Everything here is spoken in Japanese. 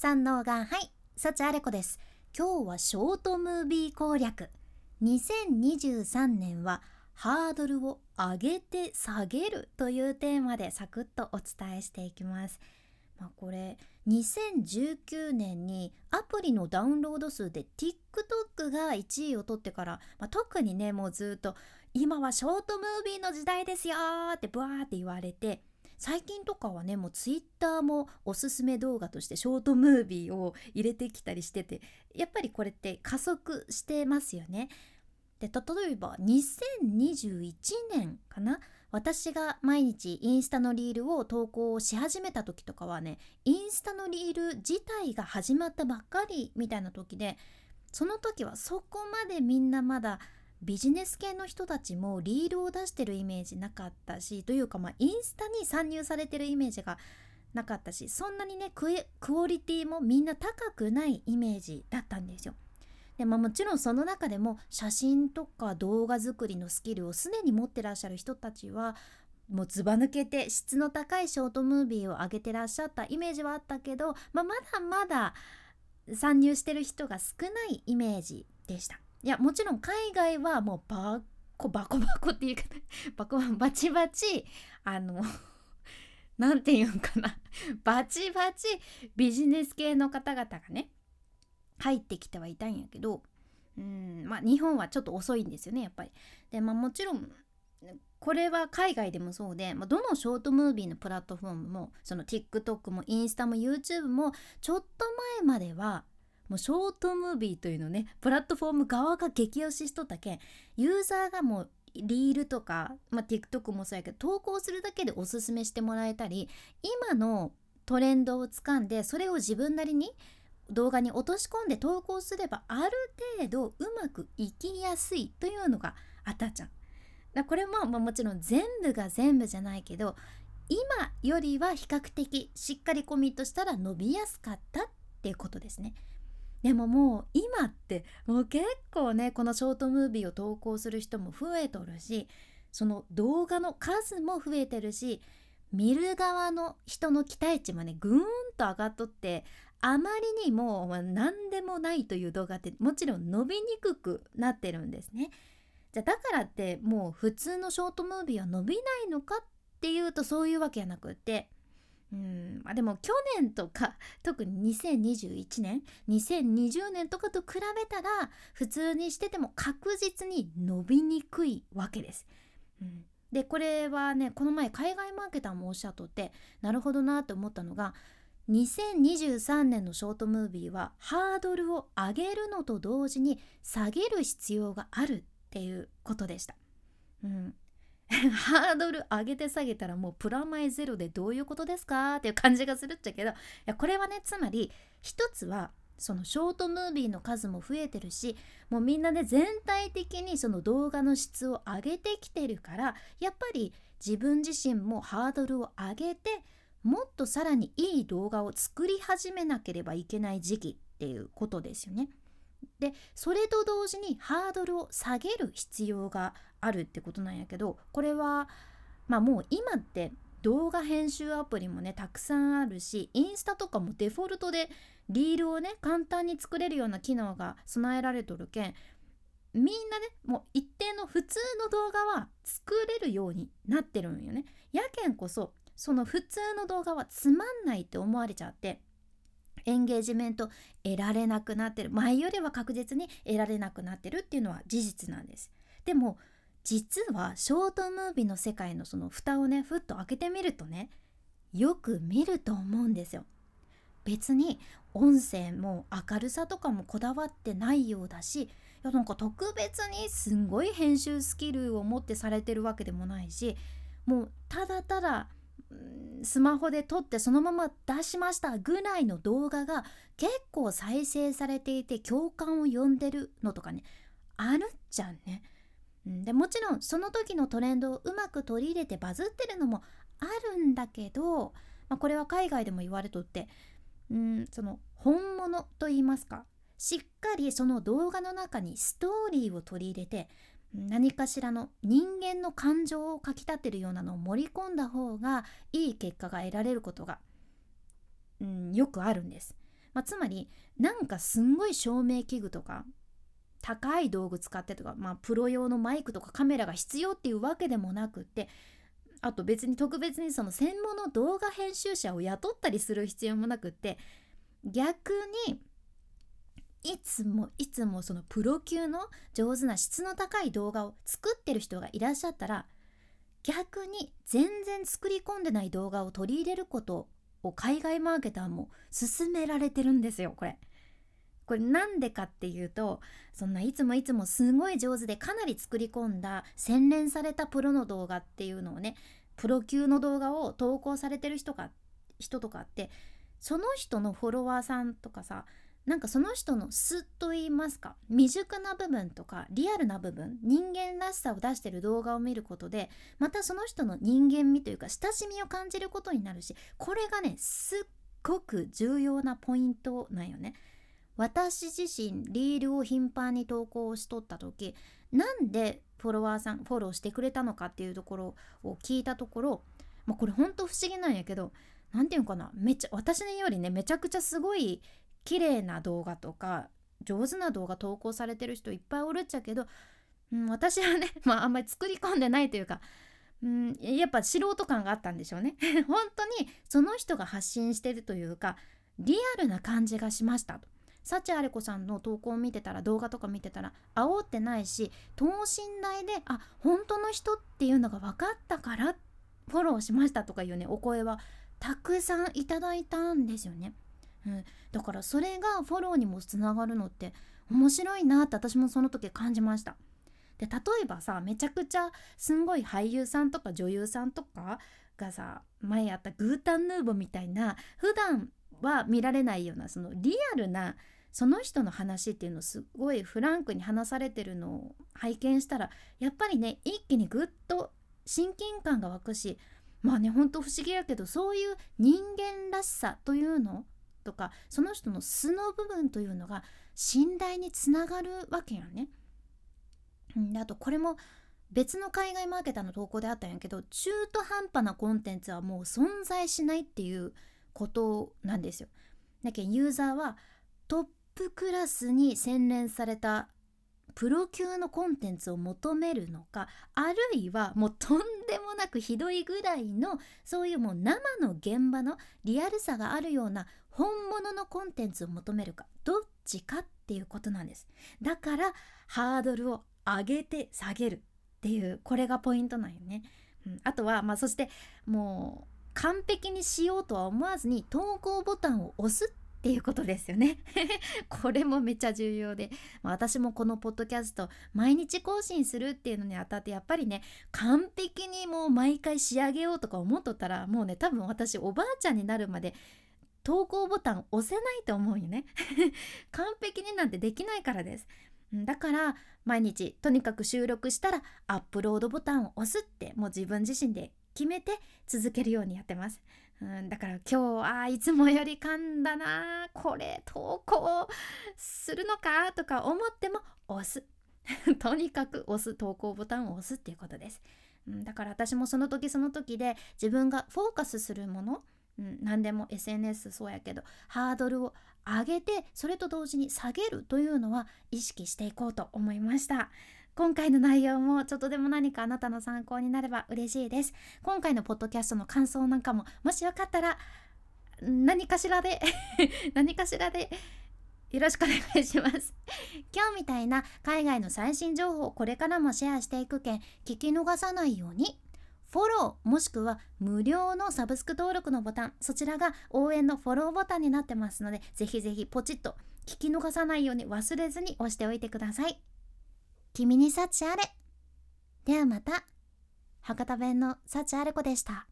三能がはい幸あれ子です。今日はショートムービー攻略。2023年はハードルを上げて下げるというテーマでサクッとお伝えしていきます。まあ、これ2019年にアプリのダウンロード数で TikTok が1位を取ってから、まあ、特にねもうずっと今はショートムービーの時代ですよってブワーって言われて最近とかはねもうツイッターもおすすめ動画としてショートムービーを入れてきたりしててやっぱりこれって加速してますよね。で例えば2021年かな？私が毎日インスタのリールを投稿し始めた時とかはねインスタのリール自体が始まったばっかりみたいな時でその時はそこまでみんなまだビジネス系の人たちもリールを出してるイメージなかったしというかまあインスタに参入されてるイメージがなかったしそんなにねクオリティもみんな高くないイメージだったんですよ。でまあ、もちろんその中でも写真とか動画作りのスキルをすでに持ってらっしゃる人たちはもうずば抜けて質の高いショートムービーを上げてらっしゃったイメージはあったけど、まあ、まだまだ参入してる人が少ないイメージでした。いやもちろん海外はもうバコバコバコっていうか バコバチバチあの 何て言うんかな バチバチビジネス系の方々がね入ってきてはいたんやけどうんまあ日本はちょっと遅いんですよねやっぱり。でまあもちろんこれは海外でもそうで、まあ、どのショートムービーのプラットフォームもその TikTok もインスタも YouTube もちょっと前まではもうショートムービーというのねプラットフォーム側が激推ししとったけんユーザーがもうリールとか、まあ、TikTok もそうやけど投稿するだけでおすすめしてもらえたり今のトレンドをつかんでそれを自分なりに動画に落とし込んで投稿すればある程度うまくいきやすいというのがあったじゃん。だこれも、まあ、もちろん全部が全部じゃないけど今よりは比較的しっかりコミットしたら伸びやすかったっていうことですね。でももう今ってもう結構ねこのショートムービーを投稿する人も増えとるしその動画の数も増えてるし見る側の人の期待値もねぐーんと上がっとってあまりにも何でもないという動画ってもちろん伸びにくくなってるんですね。じゃだからってもう普通のショートムービーは伸びないのかっていうとそういうわけじゃなくってまあ、でも去年とか特に2021年2020年とかと比べたら普通にしてても確実に伸びにくいわけです。うん、でこれはねこの前海外マーケターもおっしゃっとってなるほどなって思ったのが2023年のショートムービーはハードルを上げるのと同時に下げる必要があるっていうことでした。うん ハードル上げて下げたらもうプラマイゼロでどういうことですかっていう感じがするっちゃけどいやこれはねつまり一つはそのショートムービーの数も増えてるしもうみんなね全体的にその動画の質を上げてきてるからやっぱり自分自身もハードルを上げてもっとさらにいい動画を作り始めなければいけない時期っていうことですよね。でそれと同時にハードルを下げる必要があるってことなんやけどこれはまあもう今って動画編集アプリもねたくさんあるしインスタとかもデフォルトでリールをね簡単に作れるような機能が備えられとるけんみんなねもう一定の普通の動画は作れるようになってるんよね。やけんこそその普通の動画はつまんないって思われちゃってエンゲージメント得られなくなってる。前よりは確実に得られなくなってるっていうのは事実なんです。でも実はショートムービーの世界のその蓋をねふっと開けてみるとねよく見ると思うんですよ。別に音声も明るさとかもこだわってないようだしいやなんか特別にすんごい編集スキルを持ってされてるわけでもないしもうただただスマホで撮ってそのまま出しました。ぐらいの動画が結構再生されていて共感を呼んでるのとかね。あるじゃんね。でもちろんその時のトレンドをうまく取り入れてバズってるのもあるんだけど、まあ、これは海外でも言われとって。うん。その本物と言いますか。しっかりその動画の中にストーリーを取り入れて何かしらの人間の感情をかきたてるようなのを盛り込んだ方がいい結果が得られることが、うん、よくあるんです。まあ、つまりなんかすんごい照明器具とか高い道具使ってとか、まあ、プロ用のマイクとかカメラが必要っていうわけでもなくってあと別に特別にその専門の動画編集者を雇ったりする必要もなくって逆にいつもいつもそのプロ級の上手な質の高い動画を作ってる人がいらっしゃったら逆に全然作り込んでない動画を取り入れることを海外マーケターも勧められてるんですよこれ。これなんでかっていうとそんないつもいつもすごい上手でかなり作り込んだ洗練されたプロの動画っていうのをねプロ級の動画を投稿されてる人か人とかってその人のフォロワーさんとかさなんかその人の素と言いますか未熟な部分とかリアルな部分人間らしさを出してる動画を見ることでまたその人の人間味というか親しみを感じることになるしこれがねすっごく重要なポイントなんよね。私自身リールを頻繁に投稿しとった時なんでフォロワーさんフォローしてくれたのかっていうところを聞いたところ、まあ、これほんと不思議なんやけど何て言うのかなめっちゃ私よりねめちゃくちゃすごい綺麗な動画とか上手な動画投稿されてる人いっぱいおるっちゃけど、うん、私はね、まあ、あんまり作り込んでないというか、うん、やっぱ素人感があったんでしょうね 本当にその人が発信してるというかリアルな感じがしましたと。幸あれ子さんの投稿を見てたら動画とか見てたら煽ってないし等身大であ本当の人っていうのが分かったからフォローしましたとかいうねお声はたくさんいただいたんですよね。うん、だからそれがフォローにもつながるのって面白いなって私もその時感じました。で例えばさめちゃくちゃすんごい俳優さんとか女優さんとかがさ前やったグータンヌーボみたいな普段は見られないようなそのリアルなその人の話っていうのをすごいフランクに話されてるのを拝見したらやっぱりね一気にぐっと親近感が湧くしまあねほんと不思議やけどそういう人間らしさというのとかその人の素の部分というのが信頼につながるわけよね。であとこれも別の海外マーケターの投稿であったんやけど中途半端なコンテンツはもう存在しないっていうことなんですよ。だけどユーザーはトップクラスに洗練されたプロ級のコンテンツを求めるのかあるいはもうとんでもなくひどいぐらいのそういうもう生の現場のリアルさがあるような本物のコンテンツを求めるかどっちかっていうことなんです。だからハードルを上げて下げるっていうこれがポイントなんよね、うん、あとはまあそしてもう完璧にしようとは思わずに投稿ボタンを押すっていうことですよね。これもめっちゃ重要で、まあ、私もこのポッドキャスト毎日更新するっていうのにあたってやっぱりね完璧にもう毎回仕上げようとか思っとったらもうね多分私おばあちゃんになるまで投稿ボタン押せないと思うよね。完璧になんてできないからです。だから毎日とにかく収録したらアップロードボタンを押すってもう自分自身で決めて続けるようにやってます。うん、だから今日あいつもより噛んだなこれ投稿するのかとか思っても押す。とにかく押す投稿ボタンを押すっていうことです、うん、だから私もその時その時で自分がフォーカスするもの、うん、何でも SNS そうやけどハードルを上げてそれと同時に下げるというのは意識していこうと思いました。今回の内容もちょっとでも何かあなたの参考になれば嬉しいです。今回のポッドキャストの感想なんかももしよかったら何かしらで 何かしらでよろしくお願いします。今日みたいな海外の最新情報をこれからもシェアしていくけん聞き逃さないように。フォローもしくは無料のサブスク登録のボタンそちらが応援のフォローボタンになってますのでぜひぜひポチッと聞き逃さないように忘れずに押しておいてください君に幸あれ。ではまた。博多弁の幸あれ子でした。